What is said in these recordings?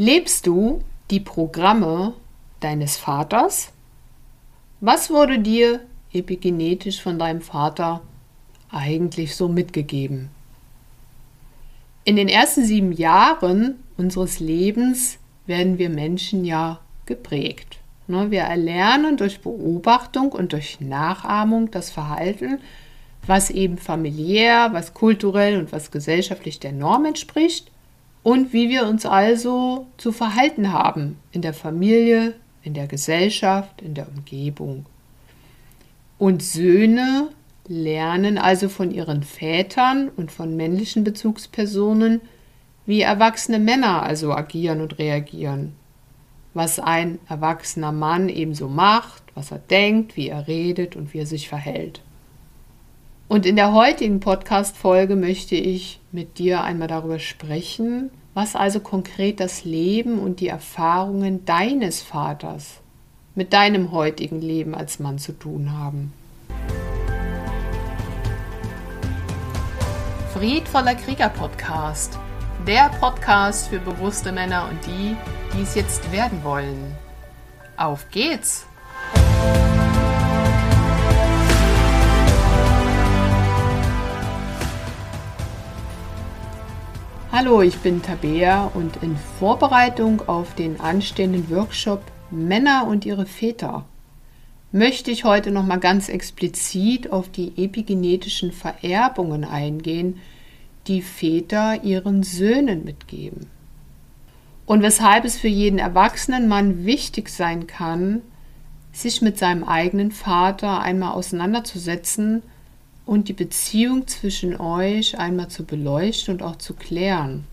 Lebst du die Programme deines Vaters? Was wurde dir epigenetisch von deinem Vater eigentlich so mitgegeben? In den ersten sieben Jahren unseres Lebens werden wir Menschen ja geprägt. Ne, wir erlernen durch Beobachtung und durch Nachahmung das Verhalten, was eben familiär, was kulturell und was gesellschaftlich der Norm entspricht und wie wir uns also zu verhalten haben in der Familie, in der Gesellschaft, in der Umgebung. Und Söhne lernen also von ihren Vätern und von männlichen Bezugspersonen, wie erwachsene Männer also agieren und reagieren. Was ein erwachsener Mann ebenso macht, was er denkt, wie er redet und wie er sich verhält. Und in der heutigen Podcast-Folge möchte ich mit dir einmal darüber sprechen, was also konkret das Leben und die Erfahrungen deines Vaters mit deinem heutigen Leben als Mann zu tun haben. Friedvoller Krieger Podcast. Der Podcast für bewusste Männer und die, die es jetzt werden wollen. Auf geht's! Hallo, ich bin Tabea und in Vorbereitung auf den anstehenden Workshop Männer und ihre Väter möchte ich heute noch mal ganz explizit auf die epigenetischen Vererbungen eingehen, die Väter ihren Söhnen mitgeben. Und weshalb es für jeden erwachsenen Mann wichtig sein kann, sich mit seinem eigenen Vater einmal auseinanderzusetzen und die Beziehung zwischen euch einmal zu beleuchten und auch zu klären.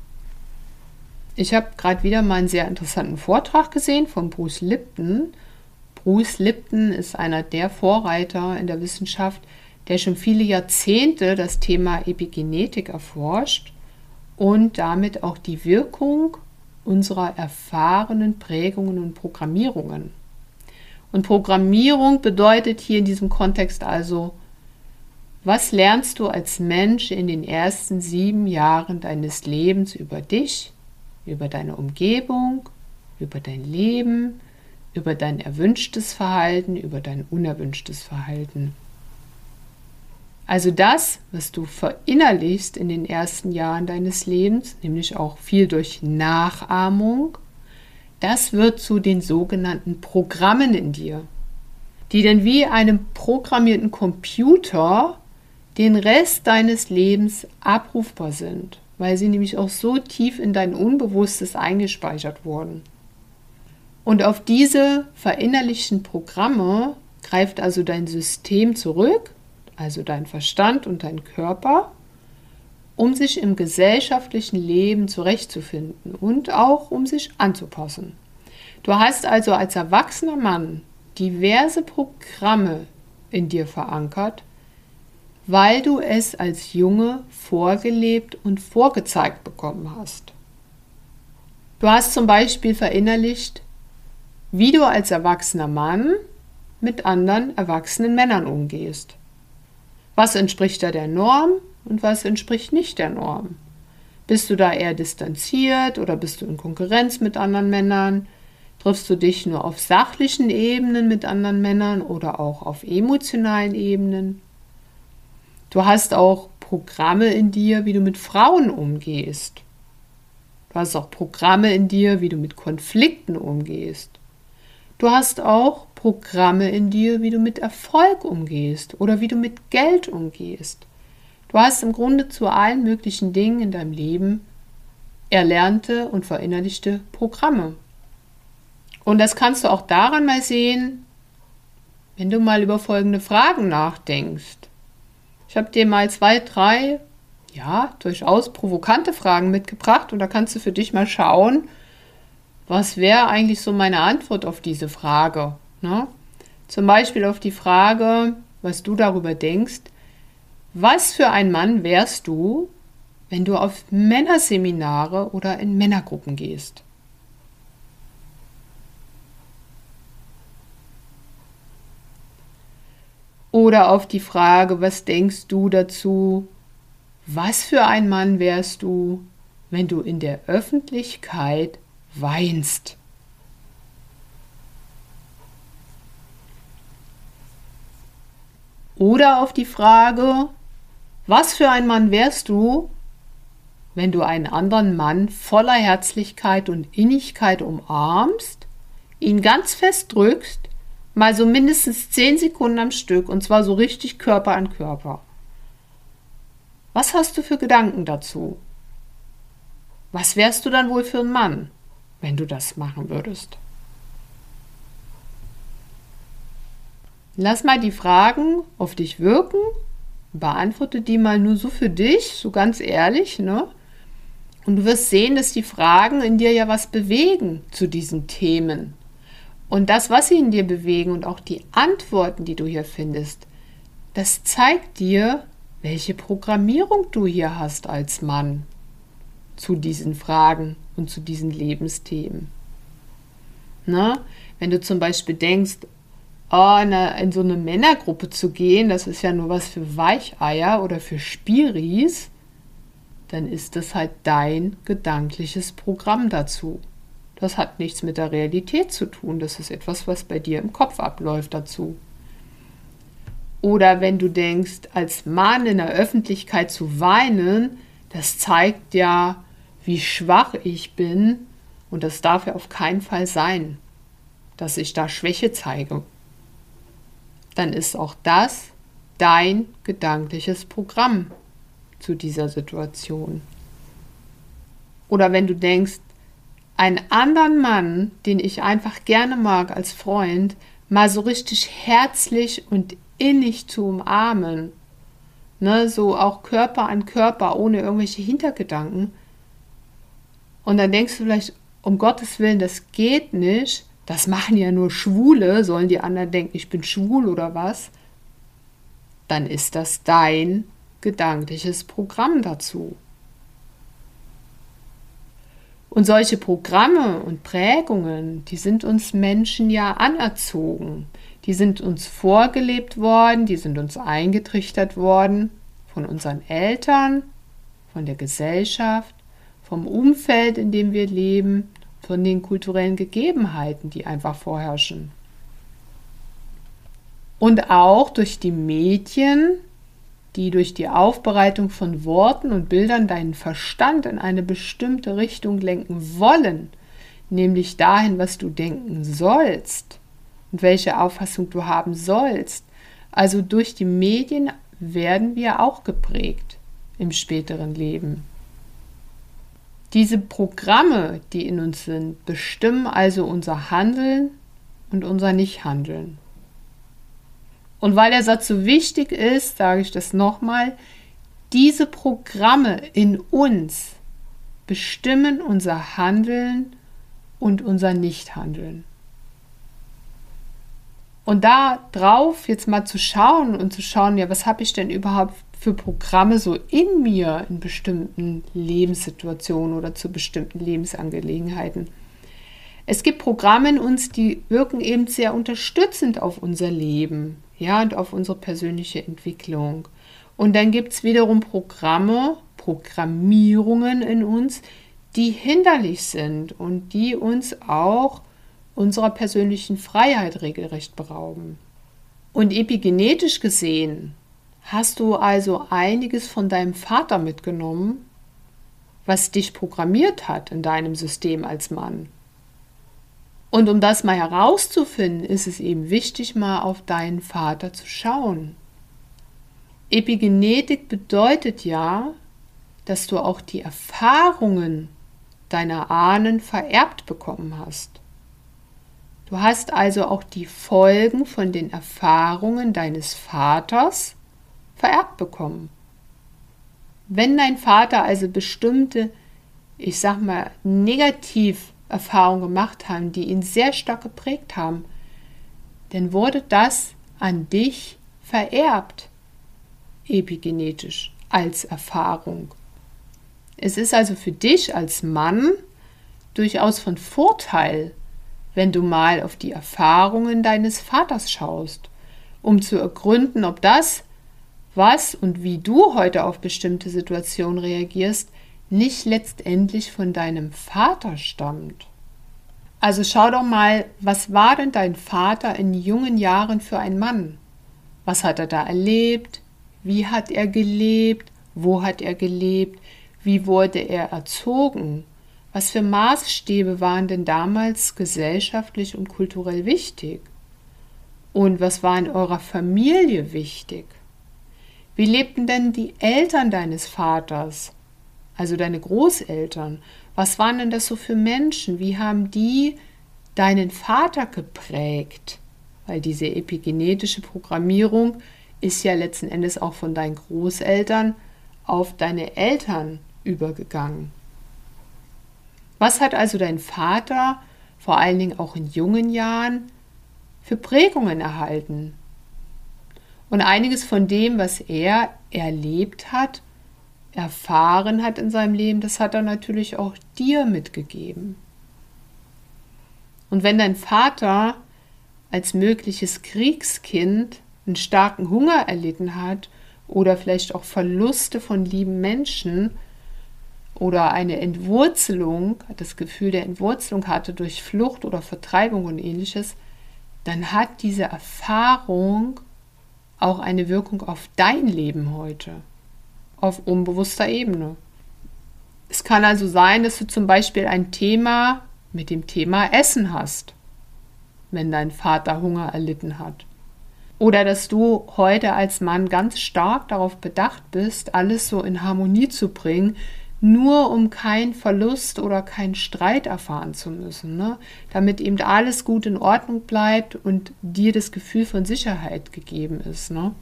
Ich habe gerade wieder mal einen sehr interessanten Vortrag gesehen von Bruce Lipton. Bruce Lipton ist einer der Vorreiter in der Wissenschaft, der schon viele Jahrzehnte das Thema Epigenetik erforscht und damit auch die Wirkung unserer erfahrenen Prägungen und Programmierungen. Und Programmierung bedeutet hier in diesem Kontext also was lernst du als Mensch in den ersten sieben Jahren deines Lebens über dich, über deine Umgebung, über dein Leben, über dein erwünschtes Verhalten, über dein unerwünschtes Verhalten? Also das, was du verinnerlichst in den ersten Jahren deines Lebens, nämlich auch viel durch Nachahmung, das wird zu den sogenannten Programmen in dir, die dann wie einem programmierten Computer den Rest deines Lebens abrufbar sind, weil sie nämlich auch so tief in dein Unbewusstes eingespeichert wurden. Und auf diese verinnerlichten Programme greift also dein System zurück, also dein Verstand und dein Körper, um sich im gesellschaftlichen Leben zurechtzufinden und auch um sich anzupassen. Du hast also als erwachsener Mann diverse Programme in dir verankert, weil du es als Junge vorgelebt und vorgezeigt bekommen hast. Du hast zum Beispiel verinnerlicht, wie du als erwachsener Mann mit anderen erwachsenen Männern umgehst. Was entspricht da der Norm und was entspricht nicht der Norm? Bist du da eher distanziert oder bist du in Konkurrenz mit anderen Männern? Triffst du dich nur auf sachlichen Ebenen mit anderen Männern oder auch auf emotionalen Ebenen? Du hast auch Programme in dir, wie du mit Frauen umgehst. Du hast auch Programme in dir, wie du mit Konflikten umgehst. Du hast auch Programme in dir, wie du mit Erfolg umgehst oder wie du mit Geld umgehst. Du hast im Grunde zu allen möglichen Dingen in deinem Leben erlernte und verinnerlichte Programme. Und das kannst du auch daran mal sehen, wenn du mal über folgende Fragen nachdenkst. Ich habe dir mal zwei, drei, ja, durchaus provokante Fragen mitgebracht und da kannst du für dich mal schauen, was wäre eigentlich so meine Antwort auf diese Frage. Ne? Zum Beispiel auf die Frage, was du darüber denkst, was für ein Mann wärst du, wenn du auf Männerseminare oder in Männergruppen gehst? Oder auf die Frage, was denkst du dazu? Was für ein Mann wärst du, wenn du in der Öffentlichkeit weinst. Oder auf die Frage, was für ein Mann wärst du, wenn du einen anderen Mann voller Herzlichkeit und Innigkeit umarmst, ihn ganz fest drückst, mal so mindestens zehn Sekunden am Stück und zwar so richtig Körper an Körper. Was hast du für Gedanken dazu? Was wärst du dann wohl für ein Mann, wenn du das machen würdest? Lass mal die Fragen auf dich wirken, beantworte die mal nur so für dich, so ganz ehrlich, ne? Und du wirst sehen, dass die Fragen in dir ja was bewegen zu diesen Themen. Und das, was sie in dir bewegen und auch die Antworten, die du hier findest, das zeigt dir, welche Programmierung du hier hast als Mann zu diesen Fragen und zu diesen Lebensthemen. Na, wenn du zum Beispiel denkst, oh, in, eine, in so eine Männergruppe zu gehen, das ist ja nur was für Weicheier oder für Spiris, dann ist das halt dein gedankliches Programm dazu. Das hat nichts mit der Realität zu tun, das ist etwas, was bei dir im Kopf abläuft dazu. Oder wenn du denkst, als Mann in der Öffentlichkeit zu weinen, das zeigt ja, wie schwach ich bin und das darf ja auf keinen Fall sein, dass ich da Schwäche zeige. Dann ist auch das dein gedankliches Programm zu dieser Situation. Oder wenn du denkst, einen anderen Mann, den ich einfach gerne mag als Freund, mal so richtig herzlich und innig zu umarmen, ne, so auch Körper an Körper, ohne irgendwelche Hintergedanken. Und dann denkst du vielleicht, um Gottes Willen, das geht nicht, das machen ja nur Schwule, sollen die anderen denken, ich bin schwul oder was? Dann ist das dein gedankliches Programm dazu. Und solche Programme und Prägungen, die sind uns Menschen ja anerzogen. Die sind uns vorgelebt worden, die sind uns eingetrichtert worden von unseren Eltern, von der Gesellschaft, vom Umfeld, in dem wir leben, von den kulturellen Gegebenheiten, die einfach vorherrschen. Und auch durch die Medien, die durch die Aufbereitung von Worten und Bildern deinen Verstand in eine bestimmte Richtung lenken wollen, nämlich dahin, was du denken sollst und welche Auffassung du haben sollst. Also durch die Medien werden wir auch geprägt im späteren Leben. Diese Programme, die in uns sind, bestimmen also unser Handeln und unser Nichthandeln. Und weil der Satz so wichtig ist, sage ich das nochmal, diese Programme in uns bestimmen unser Handeln und unser Nichthandeln. Und da drauf jetzt mal zu schauen und zu schauen, ja, was habe ich denn überhaupt für Programme so in mir in bestimmten Lebenssituationen oder zu bestimmten Lebensangelegenheiten. Es gibt Programme in uns, die wirken eben sehr unterstützend auf unser Leben ja, und auf unsere persönliche Entwicklung. Und dann gibt es wiederum Programme, Programmierungen in uns, die hinderlich sind und die uns auch unserer persönlichen Freiheit regelrecht berauben. Und epigenetisch gesehen hast du also einiges von deinem Vater mitgenommen, was dich programmiert hat in deinem System als Mann. Und um das mal herauszufinden, ist es eben wichtig, mal auf deinen Vater zu schauen. Epigenetik bedeutet ja, dass du auch die Erfahrungen deiner Ahnen vererbt bekommen hast. Du hast also auch die Folgen von den Erfahrungen deines Vaters vererbt bekommen. Wenn dein Vater also bestimmte, ich sag mal, negativ Erfahrungen gemacht haben, die ihn sehr stark geprägt haben, dann wurde das an dich vererbt, epigenetisch, als Erfahrung. Es ist also für dich als Mann durchaus von Vorteil, wenn du mal auf die Erfahrungen deines Vaters schaust, um zu ergründen, ob das, was und wie du heute auf bestimmte Situationen reagierst, nicht letztendlich von deinem Vater stammt, Also schau doch mal, was war denn dein Vater in jungen Jahren für ein Mann? Was hat er da erlebt? Wie hat er gelebt? Wo hat er gelebt? Wie wurde er erzogen? Was für Maßstäbe waren denn damals gesellschaftlich und kulturell wichtig? Und was war in eurer Familie wichtig? Wie lebten denn die Eltern deines Vaters, also deine Großeltern? Was waren denn das so für Menschen? Wie haben die deinen Vater geprägt? Weil diese epigenetische Programmierung ist ja letzten Endes auch von deinen Großeltern auf deine Eltern übergegangen. Was hat also dein Vater, vor allen Dingen auch in jungen Jahren, für Prägungen erhalten? Und einiges von dem, was er erlebt hat, erfahren hat in seinem Leben, das hat er natürlich auch dir mitgegeben. Und wenn dein Vater als mögliches Kriegskind einen starken Hunger erlitten hat oder vielleicht auch Verluste von lieben Menschen oder eine Entwurzelung, das Gefühl der Entwurzelung hatte durch Flucht oder Vertreibung und ähnliches, dann hat diese Erfahrung auch eine Wirkung auf dein Leben heute auf unbewusster Ebene. Es kann also sein, dass du zum Beispiel ein Thema mit dem Thema Essen hast, wenn dein Vater Hunger erlitten hat. Oder dass du heute als Mann ganz stark darauf bedacht bist, alles so in Harmonie zu bringen, nur um keinen Verlust oder keinen Streit erfahren zu müssen, ne? damit eben alles gut in Ordnung bleibt und dir das Gefühl von Sicherheit gegeben ist. Ne?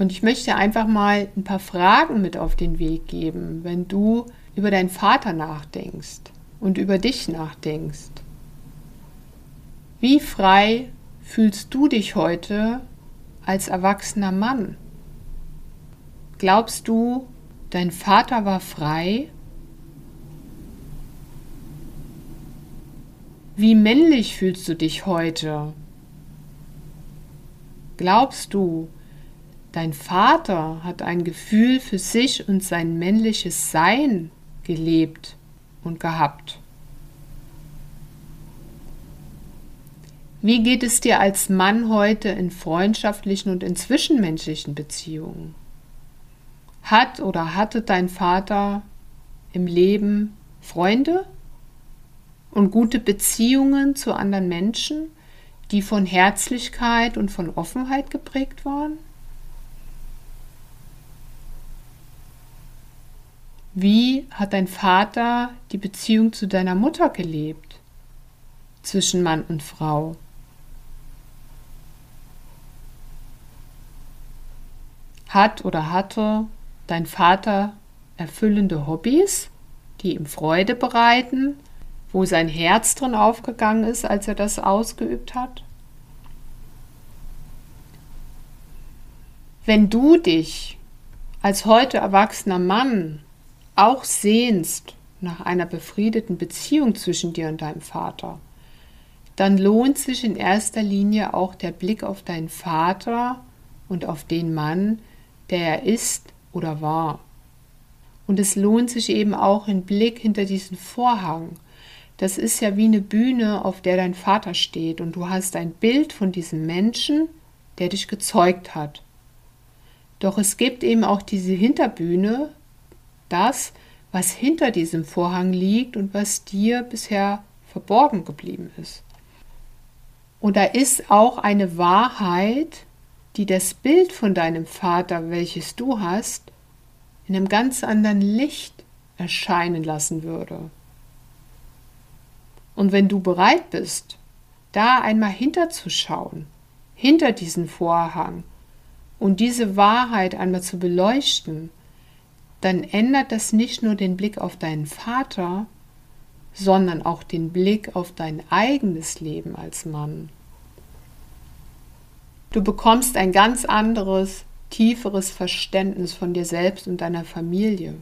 Und ich möchte einfach mal ein paar Fragen mit auf den Weg geben, wenn du über deinen Vater nachdenkst und über dich nachdenkst. Wie frei fühlst du dich heute als erwachsener Mann? Glaubst du, dein Vater war frei? Wie männlich fühlst du dich heute? Glaubst du, Dein Vater hat ein Gefühl für sich und sein männliches Sein gelebt und gehabt. Wie geht es dir als Mann heute in freundschaftlichen und in zwischenmenschlichen Beziehungen? Hat oder hatte dein Vater im Leben Freunde und gute Beziehungen zu anderen Menschen, die von Herzlichkeit und von Offenheit geprägt waren? Wie hat dein Vater die Beziehung zu deiner Mutter gelebt? Zwischen Mann und Frau. Hat oder hatte dein Vater erfüllende Hobbys, die ihm Freude bereiten, wo sein Herz drin aufgegangen ist, als er das ausgeübt hat? Wenn du dich als heute erwachsener Mann auch sehnst nach einer befriedeten Beziehung zwischen dir und deinem Vater, dann lohnt sich in erster Linie auch der Blick auf deinen Vater und auf den Mann, der er ist oder war. Und es lohnt sich eben auch ein Blick hinter diesen Vorhang. Das ist ja wie eine Bühne, auf der dein Vater steht und du hast ein Bild von diesem Menschen, der dich gezeugt hat. Doch es gibt eben auch diese Hinterbühne, das, was hinter diesem Vorhang liegt und was dir bisher verborgen geblieben ist. Und da ist auch eine Wahrheit, die das Bild von deinem Vater, welches du hast, in einem ganz anderen Licht erscheinen lassen würde. Und wenn du bereit bist, da einmal hinterzuschauen, hinter diesen Vorhang und diese Wahrheit einmal zu beleuchten, dann ändert das nicht nur den Blick auf deinen Vater, sondern auch den Blick auf dein eigenes Leben als Mann. Du bekommst ein ganz anderes, tieferes Verständnis von dir selbst und deiner Familie,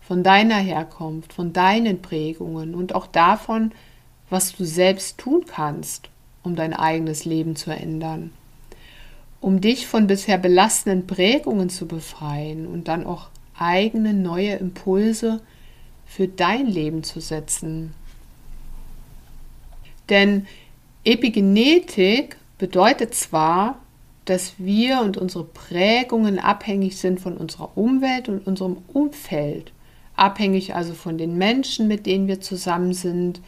von deiner Herkunft, von deinen Prägungen und auch davon, was du selbst tun kannst, um dein eigenes Leben zu ändern, um dich von bisher belastenden Prägungen zu befreien und dann auch eigene neue Impulse für dein Leben zu setzen. Denn Epigenetik bedeutet zwar, dass wir und unsere Prägungen abhängig sind von unserer Umwelt und unserem Umfeld. Abhängig also von den Menschen, mit denen wir zusammen sind,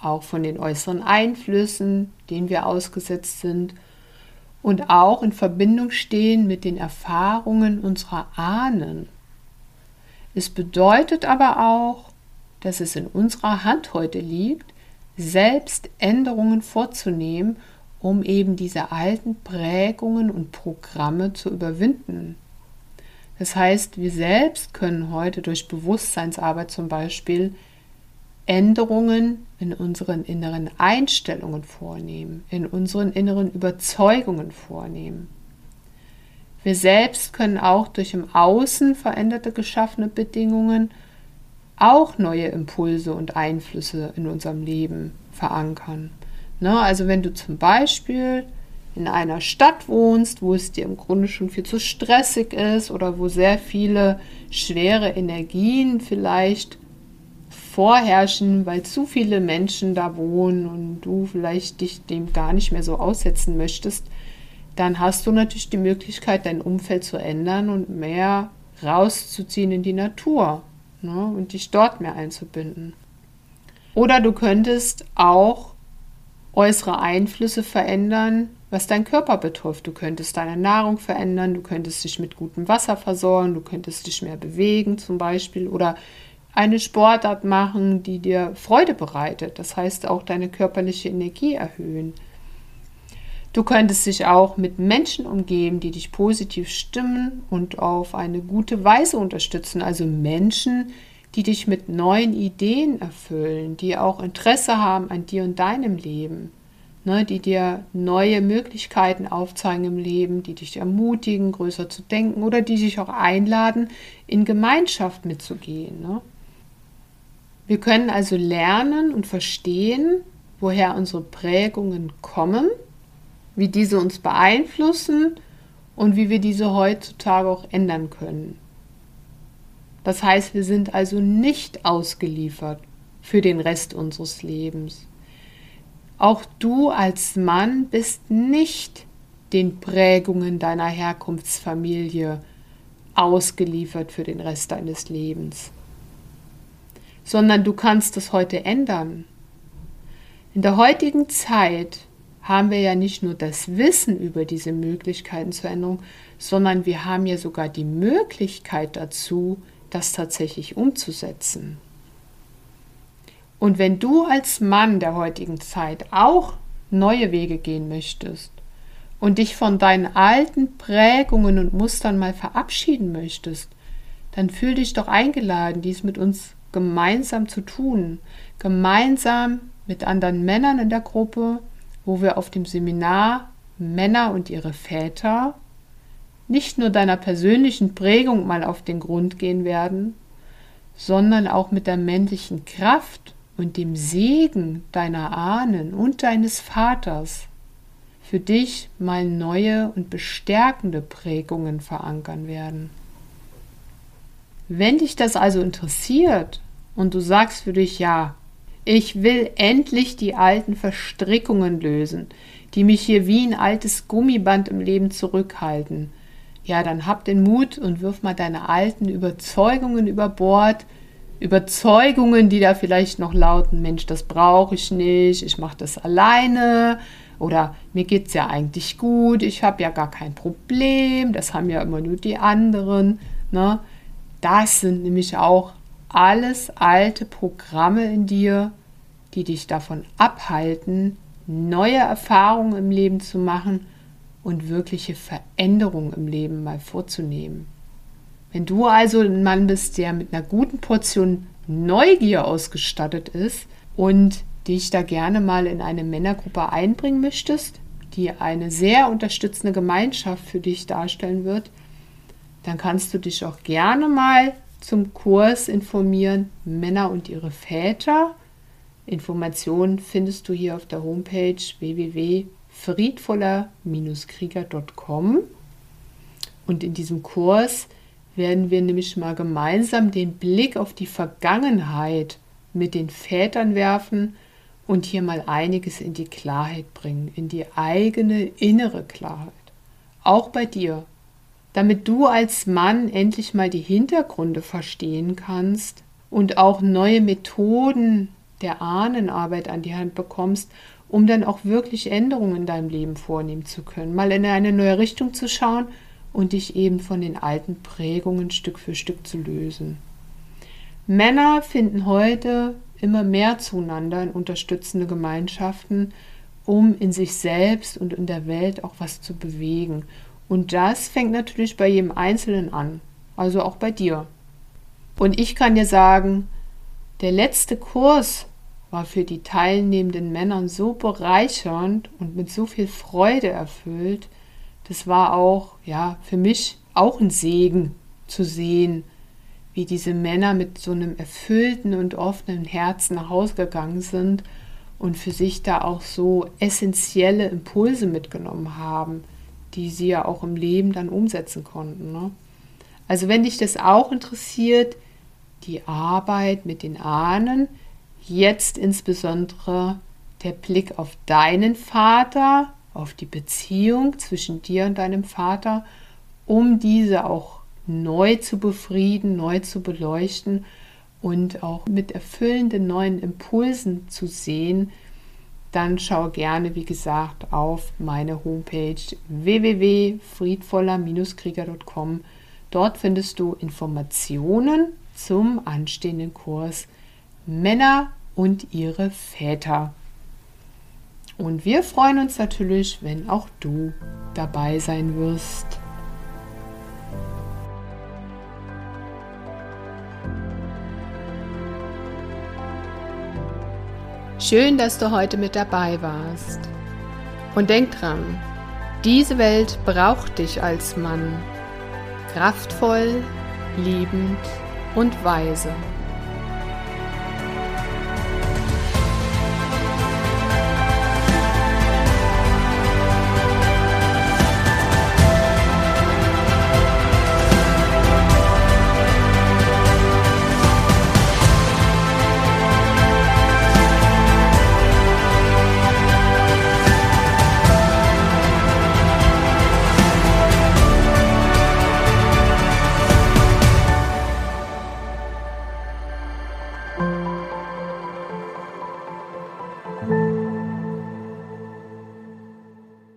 auch von den äußeren Einflüssen, denen wir ausgesetzt sind und auch in Verbindung stehen mit den Erfahrungen unserer Ahnen. Es bedeutet aber auch, dass es in unserer Hand heute liegt, selbst Änderungen vorzunehmen um eben diese alten Prägungen und Programme zu überwinden. Das heißt, wir selbst können heute durch Bewusstseinsarbeit zum Beispiel Änderungen in unseren inneren Einstellungen vornehmen, in unseren inneren Überzeugungen vornehmen. Wir selbst können auch durch im Außen veränderte geschaffene Bedingungen auch neue Impulse und Einflüsse in unserem Leben verankern. Ne? Also wenn du zum Beispiel in einer Stadt wohnst, wo es dir im Grunde schon viel zu stressig ist oder wo sehr viele schwere Energien vielleicht vorherrschen, weil zu viele Menschen da wohnen und du vielleicht dich dem gar nicht mehr so aussetzen möchtest, dann hast du natürlich die Möglichkeit, dein Umfeld zu ändern und mehr rauszuziehen in die Natur ne, und dich dort mehr einzubinden. Oder du könntest auch äußere Einflüsse verändern, was dein Körper betrifft. Du könntest deine Nahrung verändern, du könntest dich mit gutem Wasser versorgen, du könntest dich mehr bewegen zum Beispiel oder eine Sportart machen, die dir Freude bereitet. Das heißt auch deine körperliche Energie erhöhen. Du könntest dich auch mit Menschen umgeben, die dich positiv stimmen und auf eine gute Weise unterstützen. Also Menschen, die dich mit neuen Ideen erfüllen, die auch Interesse haben an dir und deinem Leben, ne, die dir neue Möglichkeiten aufzeigen im Leben, die dich ermutigen, größer zu denken oder die dich auch einladen, in Gemeinschaft mitzugehen. Ne. Wir können also lernen und verstehen, woher unsere Prägungen kommen, wie diese uns beeinflussen und wie wir diese heutzutage auch ändern können. Das heißt, wir sind also nicht ausgeliefert für den Rest unseres Lebens. Auch du als Mann bist nicht den Prägungen deiner Herkunftsfamilie ausgeliefert für den Rest deines Lebens, sondern du kannst es heute ändern. In der heutigen Zeit haben wir ja nicht nur das Wissen über diese Möglichkeiten zur Änderung, sondern wir haben ja sogar die Möglichkeit dazu, das tatsächlich umzusetzen. Und wenn du als Mann der heutigen Zeit auch neue Wege gehen möchtest und dich von deinen alten Prägungen und Mustern mal verabschieden möchtest, dann fühl dich doch eingeladen, dies mit uns gemeinsam zu tun, gemeinsam mit anderen Männern in der Gruppe, wo wir auf dem Seminar Männer und ihre Väter nicht nur deiner persönlichen Prägung mal auf den Grund gehen werden, sondern auch mit der männlichen Kraft und dem Segen deiner Ahnen und deines Vaters für dich mal neue und bestärkende Prägungen verankern werden. Wenn dich das also interessiert und du sagst für dich, ja, ich will endlich die alten Verstrickungen lösen, die mich hier wie ein altes Gummiband im Leben zurückhalten, ja, dann hab den Mut und wirf mal deine alten Überzeugungen über Bord. Überzeugungen, die da vielleicht noch lauten, Mensch, das brauche ich nicht, ich mache das alleine oder mir geht es ja eigentlich gut, ich habe ja gar kein Problem, das haben ja immer nur die anderen. Ne? Das sind nämlich auch alles alte Programme in dir, die dich davon abhalten, neue Erfahrungen im Leben zu machen und wirkliche Veränderungen im Leben mal vorzunehmen. Wenn du also ein Mann bist, der mit einer guten Portion Neugier ausgestattet ist und dich da gerne mal in eine Männergruppe einbringen möchtest, die eine sehr unterstützende Gemeinschaft für dich darstellen wird, dann kannst du dich auch gerne mal zum Kurs informieren, Männer und ihre Väter. Informationen findest du hier auf der Homepage www friedvoller-krieger.com. Und in diesem Kurs werden wir nämlich mal gemeinsam den Blick auf die Vergangenheit mit den Vätern werfen und hier mal einiges in die Klarheit bringen, in die eigene innere Klarheit. Auch bei dir, damit du als Mann endlich mal die Hintergründe verstehen kannst und auch neue Methoden der Ahnenarbeit an die Hand bekommst, um dann auch wirklich Änderungen in deinem Leben vornehmen zu können, mal in eine neue Richtung zu schauen und dich eben von den alten Prägungen Stück für Stück zu lösen. Männer finden heute immer mehr zueinander in unterstützende Gemeinschaften, um in sich selbst und in der Welt auch was zu bewegen. Und das fängt natürlich bei jedem Einzelnen an, also auch bei dir. Und ich kann dir sagen, der letzte Kurs war für die teilnehmenden Männer so bereichernd und mit so viel Freude erfüllt. Das war auch, ja, für mich auch ein Segen zu sehen, wie diese Männer mit so einem erfüllten und offenen Herzen nach Hause gegangen sind und für sich da auch so essentielle Impulse mitgenommen haben, die sie ja auch im Leben dann umsetzen konnten. Ne? Also wenn dich das auch interessiert, die Arbeit mit den Ahnen, jetzt insbesondere der Blick auf deinen Vater, auf die Beziehung zwischen dir und deinem Vater, um diese auch neu zu befrieden, neu zu beleuchten und auch mit erfüllenden neuen Impulsen zu sehen, dann schau gerne, wie gesagt, auf meine Homepage www.friedvoller-krieger.com. Dort findest du Informationen zum anstehenden Kurs Männer und ihre Väter. Und wir freuen uns natürlich, wenn auch du dabei sein wirst. Schön, dass du heute mit dabei warst. Und denk dran, diese Welt braucht dich als Mann. Kraftvoll, liebend und weise.